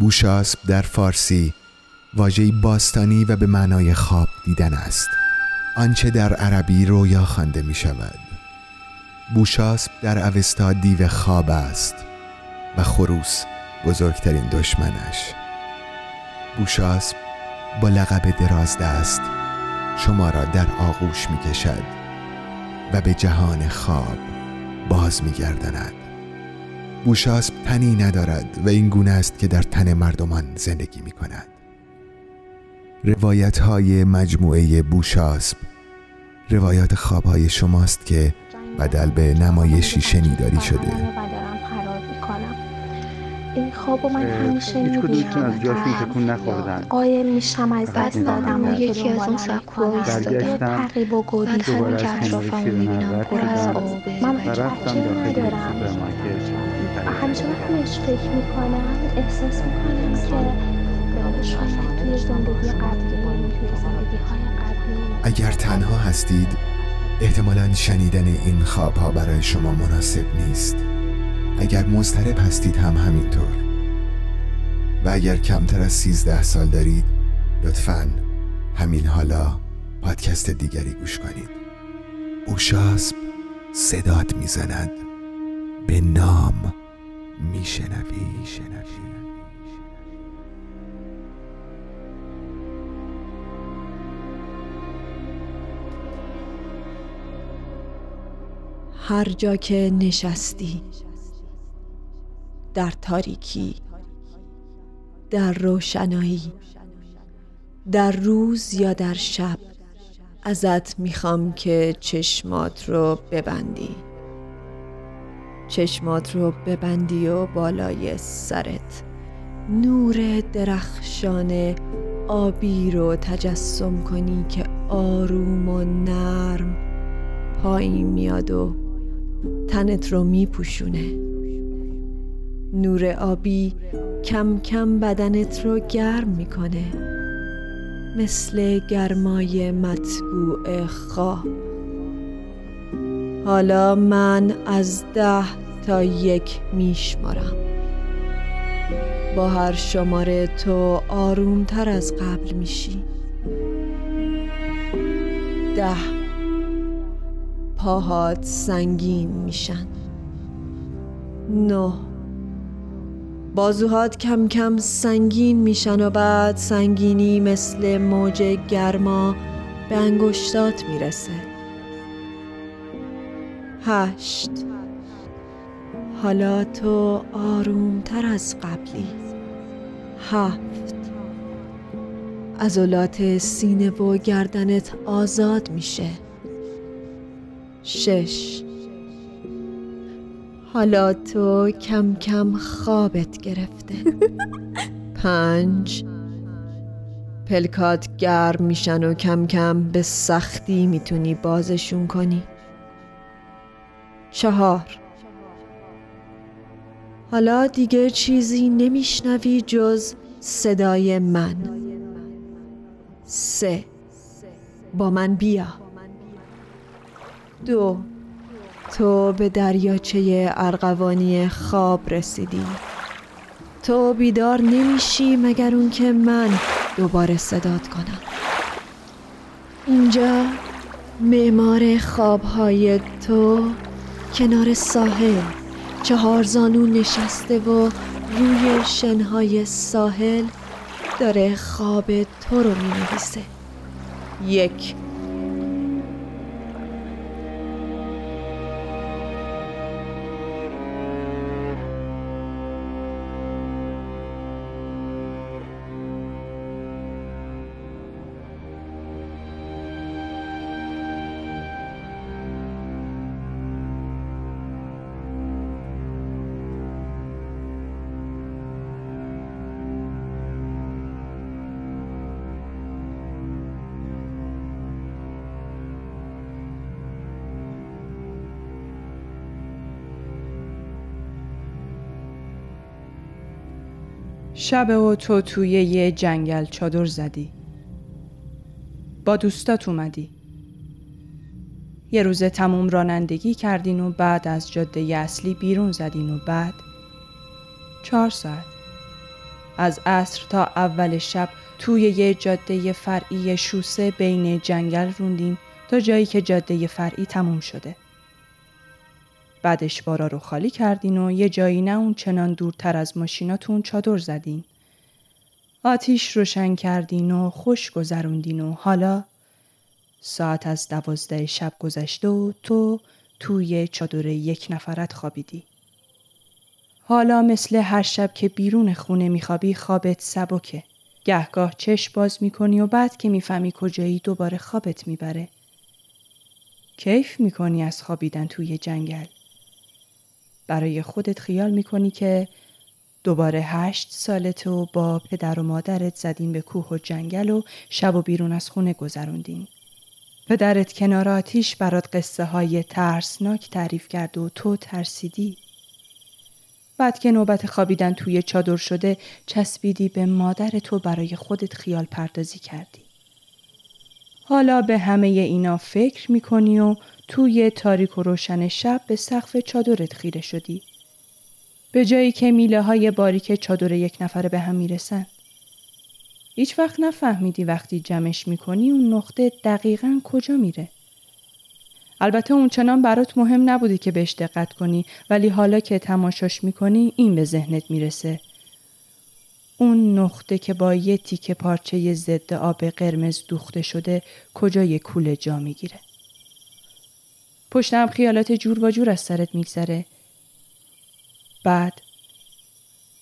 بوشاسب در فارسی واژه‌ای باستانی و به معنای خواب دیدن است. آنچه در عربی رویا خوانده می شود بوشاسب در اوستا دیو خواب است و خروس بزرگترین دشمنش. بوشاسب با لقب دراز دست شما را در آغوش می کشد و به جهان خواب باز می گردند بوشاسب تنی ندارد و این گونه است که در تن مردمان زندگی می کند روایت های مجموعه بوشاسب روایات خواب های شماست که بدل به نمایشی شنیداری شده. این خواب من همیشه می‌بینم. از جاشون تکون نخوردن. قایم میشم از دست دادم و یکی از اون سکوها ایستاده. تقریب و گریزه که اطرافم می‌بینم پر از آبه من هیچ بچه ندارم همیشه وقتی فکر می‌کنم احساس می‌کنم که شاید توی زندگی قبلی توی زندگی های قبلی اگر تنها هستید احتمالا شنیدن این خواب ها برای شما مناسب نیست. اگر مضطرب هستید هم همینطور. و اگر کمتر از سیزده سال دارید لطفا همین حالا پادکست دیگری گوش کنید. اوشاسب صدات می‌زند. به نام میشنوی. شنوی هر جا که نشستی در تاریکی در روشنایی در روز یا در شب ازت می‌خوام که چشمات رو ببندی. چشمات رو ببندی و بالای سرت. نور درخشان آبی رو تجسم کنی که آروم و نرم پایین میاد و تنت رو میپوشونه. نور آبی کم کم بدنت رو گرم می‌کنه. مثل گرمای مطبوع خواب. حالا من از ده تا یک میشمارم با هر شماره تو آرومتر از قبل میشی. ده پاهات سنگین میشن. نه بازوهات کم کم سنگین میشن و بعد سنگینی مثل موج گرما به انگشتات می‌رسه. هشت. حالا تو آرومتر از قبلی. هفت. عضلات سینه و گردنت آزاد میشه. شش. حالا تو کم کم خوابت گرفته. پنج. پلکات گرم میشن و کم کم به سختی می‌تونی بازشون کنی. چهار. حالا دیگه چیزی نمیشنوی جز صدای من. سه. با من بیا. دو. تو به دریاچه ارغوانی خواب رسیدی. تو بیدار نمیشی مگر اون که من دوباره صدات کنم. اینجا معمار خوابهای تو کنار ساحل. چهار زانو نشسته و روی شنهای ساحل داره خواب تو رو می نویسه یک شب و تو توی یه جنگل چادر زدی. با دوستات اومدی. یه روز تموم رانندگی کردین و بعد از جاده اصلی بیرون زدین و بعد چهار ساعت. از عصر تا اول شب توی یه جاده فرعی شوسه بین جنگل روندیم تا جایی که جاده فرعی تموم شده. بعدش بارا رو خالی کردین و یه جایی نه اون چنان دورتر از ماشیناتون چادر زدین. آتیش روشن کردین و خوش گذروندین و حالا ساعت از دوازده شب گذشته و تو توی چادر یک نفرت خوابیدی. حالا مثل هر شب که بیرون خونه میخوابی خوابت سبکه. گهگاه چشم باز می‌کنی و بعد که می‌فهمی کجایی دوباره خوابت می‌بره. کیف می‌کنی از خوابیدن توی جنگل. برای خودت خیال می‌کنی که دوباره هشت سالت و با پدر و مادرت زدین به کوه و جنگل و شب و بیرون از خونه گذروندین. پدرت کنار آتیش برات قصه های ترسناک تعریف کرد و تو ترسیدی. بعد که نوبت خوابیدن توی چادر شده چسبیدی به مادر تو برای خودت خیال پردازی کردی. حالا به همه اینا فکر می‌کنی و توی تاریک و روشن شب به سقف چادرت خیره شدی. به جایی که میله های باریک چادر یک نفره به هم می‌رسن. هیچ وقت نفهمیدی وقتی جمعش می‌کنی اون نقطه دقیقا کجا میره. البته اون چنان برات مهم نبودی که بهش دقت کنی ولی حالا که تماشاش می‌کنی این به ذهنت می‌رسه. اون نقطه که با یه تیکه پارچه ضد آب قرمز دوخته شده کجای کوله جا می‌گیره. پشتم خیالات جور و جور از سرت میگذره. بعد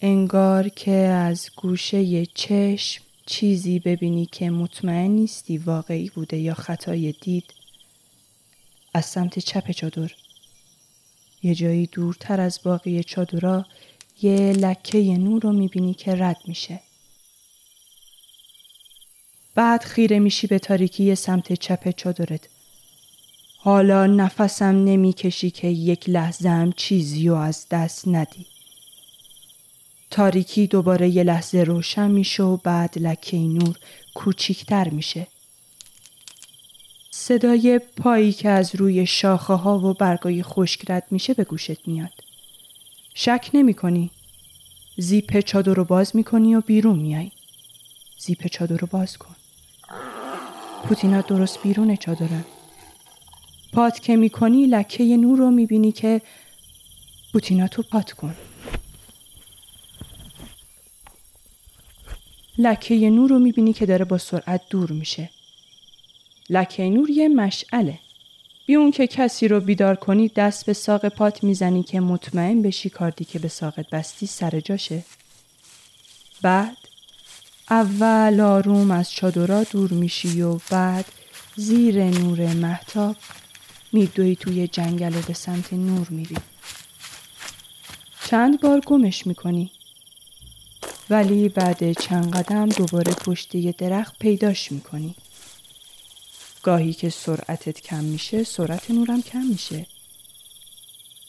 انگار که از گوشه چشم چیزی ببینی که مطمئن نیستی واقعی بوده یا خطای دید از سمت چپ چادر یه جایی دورتر از باقی چادرها یه لکه نور رو می‌بینی که رد میشه. بعد خیره میشی به تاریکی سمت چپ چادرت. حالا نفسم نمی‌کشی که یک لحظه هم چیزی رو از دست ندی. تاریکی دوباره یه لحظه روشن میشه و بعد لکه نور کوچیکتر میشه. صدای پایی که از روی شاخه ها و برگای خشک رد میشه به گوشت میاد. شک نمی کنی. زیپ چادر رو باز می‌کنی و بیرون میای. زیپ چادر رو باز کن. پوتینا درست بیرون چادرن. پات که می‌کنی لکه نور رو می‌بینی که پوتینا تو پات کن. لکه نور رو می‌بینی که داره با سرعت دور میشه. لکه نور یه مشعله. بی اون که کسی رو بیدار کنی دست به ساق پات می‌زنی که مطمئن بشی کاردی که به ساقت بستی سر جاشه. بعد اول آروم از چادرها دور میشی و بعد زیر نور محتاب میدوی توی جنگل و به سمت نور میری. چند بار گمش می‌کنی. ولی بعد چند قدم دوباره پشت یه درخت پیداش می‌کنی. گاهی که سرعتت کم میشه سرعت نورم کم میشه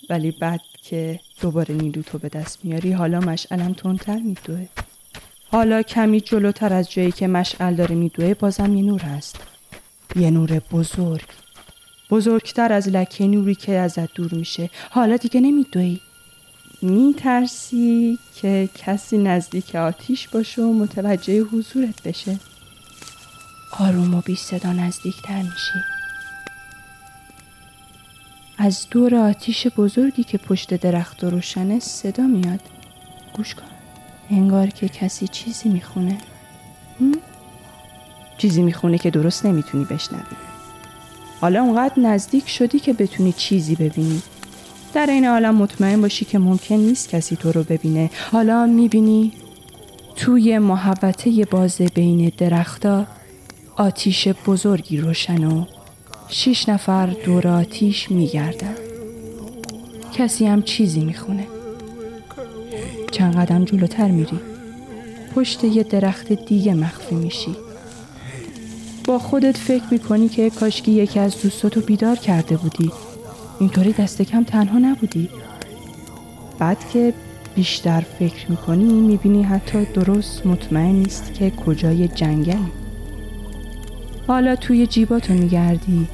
ولی بعد که دوباره نیرو تو به دست میاری حالا مشعلم تندتر میدوه حالا کمی جلوتر از جایی که مشعل داره میدوه بازم یه نور هست یه نور بزرگ بزرگتر از لکه نوری که ازت دور میشه. حالا دیگه نمیدوی میترسی که کسی نزدیک آتیش باشه و متوجه حضورت بشه. آروم و بی صدا نزدیکتر میشی. از دور آتیش بزرگی که پشت درخت و روشنه صدا میاد. گوش کن. انگار که کسی چیزی می‌خونه. چیزی می‌خونه که درست نمی‌تونی بشنوی. حالا اونقدر نزدیک شدی که بتونی چیزی ببینی. در این عالم مطمئن باشی که ممکن نیست کسی تو رو ببینه. حالا می‌بینی توی محوطه باز بین درختا آتیش بزرگی روشن و شیش نفر دور آتیش میگردن. کسی هم چیزی می‌خونه. چند قدم جلوتر میری. پشت یه درخت دیگه مخفی میشی. با خودت فکر می‌کنی که کاشکی یکی از دوستاتو بیدار کرده بودی. اینطوری دست کم تنها نبودی. بعد که بیشتر فکر می‌کنی می‌بینی حتی درست مطمئن نیست که کجای جنگلی حالا توی جیباتو میگردی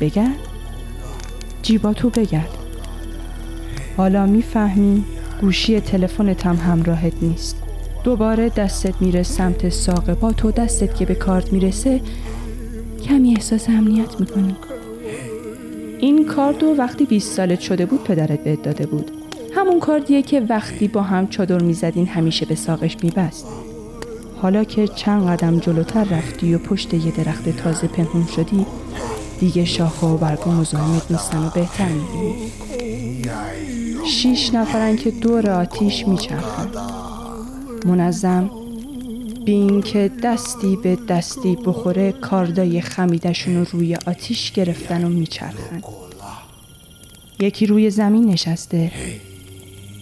بگرد. جیباتو بگرد. حالا می‌فهمی گوشی تلفنت هم همراهت نیست. دوباره دستت میره سمت ساق پا تو دستت که به کارت می‌رسه کمی احساس امنیت می‌کنی. این کاردو وقتی 20 سالت شده بود پدرت بهت داده بود. همون کاردیه که وقتی با هم چادر می‌زدین همیشه به ساقش میبست. حالا که چند قدم جلوتر رفتی و پشت یه درخت تازه پنهون شدی دیگه شاخه و برگا مزاحمت نیستن و بهتر می‌بینی. شیش نفرن که دور آتیش میچرخن. منظم. بین که دستی به دستی بخوره کاردای خمیدشون رو روی آتیش گرفتن و میچرخن. یکی روی زمین نشسته.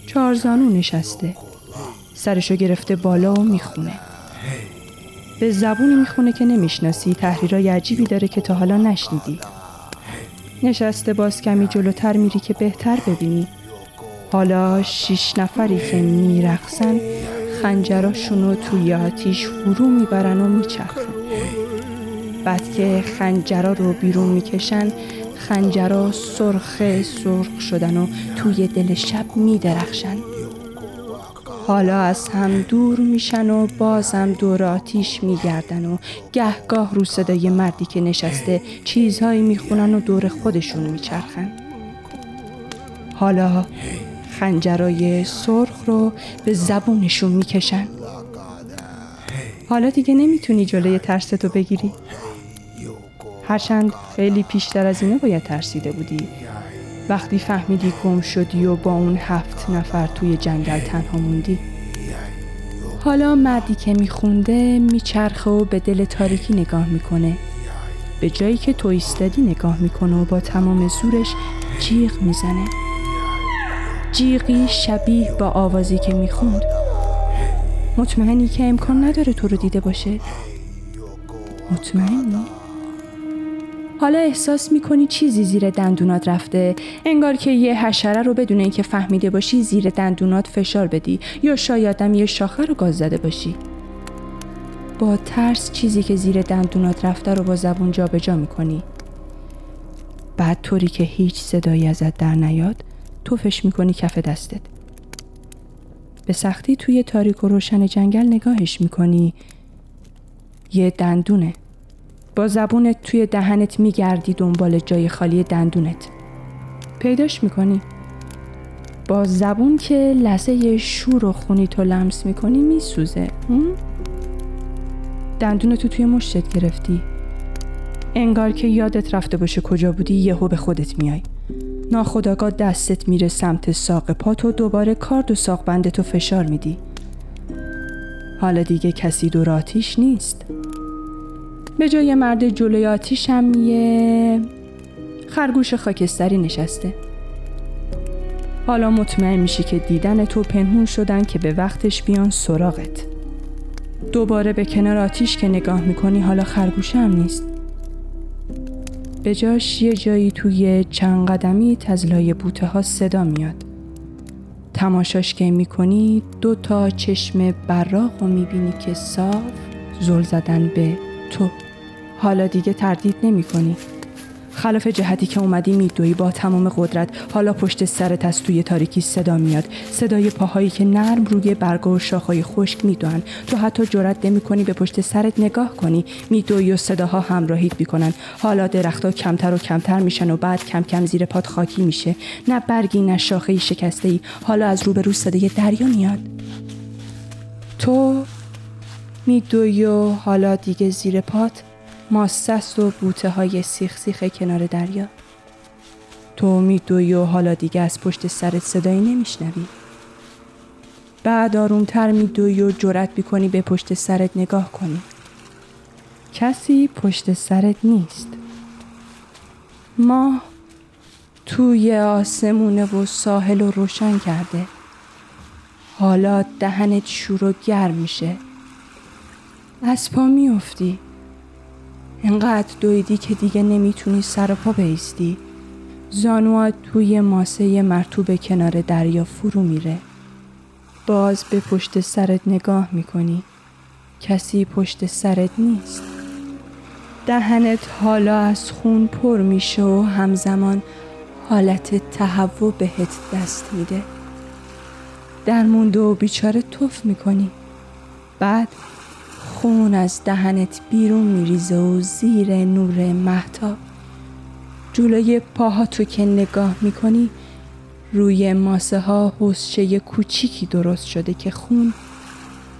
چارزانو نشسته. سرشو گرفته بالا و می‌خونه. به زبونی می‌خونه که نمی‌شناسی تحریرای عجیبی داره که تا حالا نشنیدی. نشسته باز کمی جلوتر میری که بهتر ببینی. حالا شیش نفری که میرقصن خنجراشون رو توی آتیش فرو می‌برن و میچرخن. بعد که خنجرا رو بیرون می‌کشن خنجرا سرخ سرخ شدن و توی دل شب میدرخشن. حالا از هم دور میشن و بازم دور آتیش میگردن و گهگاه رو صدای مردی که نشسته چیزهایی می‌خونن و دور خودشون میچرخن. حالا خنجرای سرخ رو به زبونشون می‌کشن. حالا دیگه نمی‌تونی جلوی ترستو بگیری. هرچند خیلی پیشتر از اینه باید ترسیده بودی. وقتی فهمیدی گم شدی و با اون هفت نفر توی جنگل تنها موندی. حالا مردی که میخونده میچرخه و به دل تاریکی نگاه می‌کنه. به جایی که تو ایستادی نگاه می‌کنه و با تمام زورش جیغ می‌زنه. جیغی شبیه با آوازی که می‌خوند. مطمئنی که امکان نداره تو رو دیده باشه. مطمئنی؟ حالا احساس می‌کنی چیزی زیر دندونات رفته. انگار که یه حشره رو بدون اینکه فهمیده باشی زیر دندونات فشار بدی. یا شایدم یه شاخه رو گاز زده باشی. با ترس چیزی که زیر دندونات رفته رو با زبون جابجا جا می‌کنی. بعد طوری که هیچ صدایی ازت در نیاد توفش می‌کنی کف دستت. به سختی توی تاریک و روشن جنگل نگاهش می‌کنی. یه دندونه. با زبونت توی دهنت میگردی دنبال جای خالی دندونت. پیداش می‌کنی. با زبون که لحظه شور و خونی تو لمس می‌کنی میسوزه. دندونتو توی مشتت گرفتی. انگار که یادت رفته باشه کجا بودی یهو به خودت میای. ناخداگاه دستت میره سمت ساق پات و دوباره کارد و ساق بندتو فشار میدی. حالا دیگه کسی دور آتیش نیست. به جای مرد جلوی آتیش هم یه خرگوش خاکستری نشسته. حالا مطمئن میشی که دیدن تو پنهون شدن که به وقتش بیان سراغت. دوباره به کنار آتیش که نگاه می‌کنی حالا خرگوش هم نیست. به جاش یه جایی توی چند قدمی تزلای بوته ها صدا میاد تماشاش که می‌کنی دو تا چشم براق و می‌بینی که صاف زل زدن به تو حالا دیگه تردید نمی کنی. خلاف جهتی که اومدی میدوی با تمام قدرت حالا پشت سرت از توی تاریکی صدا میاد. صدای پاهایی که نرم روی برگا و شاخهای خشک میدون تو حتی جرات نمی کنی به پشت سرت نگاه کنی. میدوی و صداها همراهیت می‌کنن. حالا درختها کمتر و کمتر میشن و بعد کم کم زیر پات خاکی میشه. نه برگی نه شاخه شکسته ای حالا از روبرو صدای دریا میاد. تو میدوی و حالا دیگه زیر پات ماستست و بوته های سیخ سیخ کنار دریا. تو میدوی و حالا دیگه از پشت سرت صدایی نمیشنوی. بعد آرومتر میدوی و جرأت می‌کنی به پشت سرت نگاه کنی. کسی پشت سرت نیست. ماه توی آسمونه و ساحل و روشن کرده. حالا دهنت شور و گرم میشه. از پا میافتی. انقدر دویدی که دیگه نمی‌تونی سر پا بیستی زانوات توی ماسه مرتوب کنار دریا فرو میره. باز به پشت سرت نگاه می‌کنی. کسی پشت سرت نیست. دهنت حالا از خون پر میشه و همزمان حالت تهوع بهت دست میده. در مونده و بیچاره توف می‌کنی. بعد خون از دهنت بیرون میریزه و زیر نور محتاب جلوی پاها تو که نگاه می‌کنی روی ماسه ها حسچه کوچیکی درست شده که خون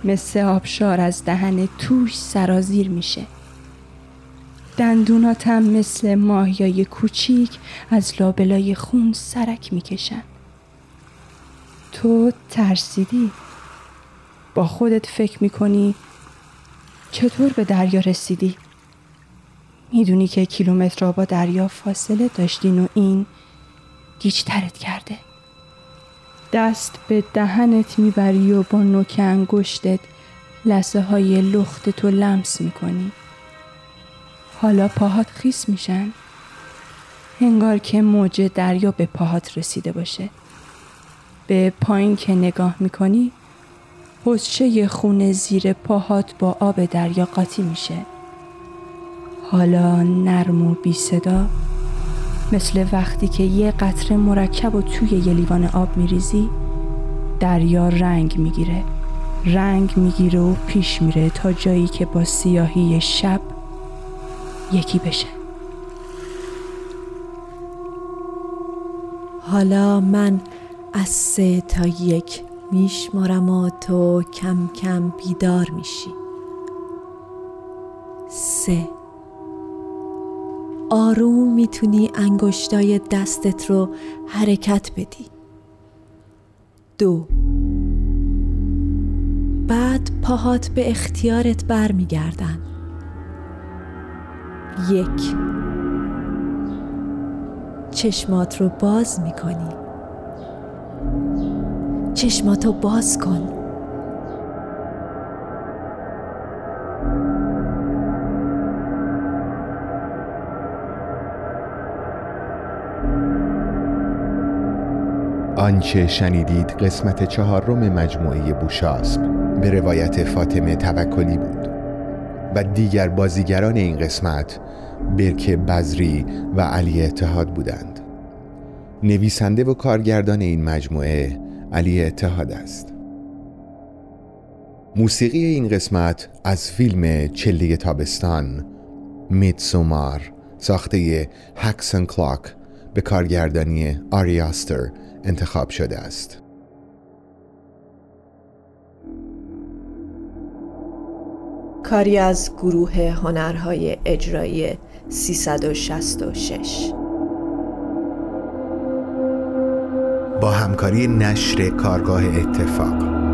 مثل آبشار از دهن توش سرازیر میشه. دندونات هم مثل ماهیای کوچیک از لابلای خون سرک می‌کشن. تو ترسیدی؟ با خودت فکر می‌کنی چطور به دریا رسیدی؟ می‌دونی که کیلومترها با دریا فاصله داشتین و این گیجترت کرده. دست به دهنت می‌بری و با نوک انگشتت لسه های لخت تو لمس می‌کنی. حالا پاهات خیس میشن. هنگار که موج دریا به پاهات رسیده باشه. به پایین که نگاه می‌کنی حسچه خون زیر پاهات با آب دریا قاطی میشه. حالا نرم و بی صدا مثل وقتی که یه قطره مرکب و توی یه لیوان آب میریزی دریا رنگ می‌گیره. رنگ می‌گیره و پیش میره تا جایی که با سیاهی شب یکی بشه. حالا من از سه تا یک میشمارم و تو کم کم بیدار میشی. سه. آروم می‌تونی انگشتای دستت رو حرکت بدی. دو. بعد پاهات به اختیارت برمیگردن. یک. چشمات رو باز می‌کنی. چشماتو باز کن. آنچه شنیدید قسمت چهارم مجموعه بوشاسب. به روایت فاطمه توکلی بود. و دیگر بازیگران این قسمت برک بزری و علی اتحاد بودند. نویسنده و کارگردان این مجموعه علی اتحاد است. موسیقی این قسمت از فیلم چلی تابستان میتسومار ساخته هکسن کلاک به کارگردانی آریاستر انتخاب شده است. کاری از گروه هنرهای اجرایی 366 با همکاری نشر کارگاه اتفاق.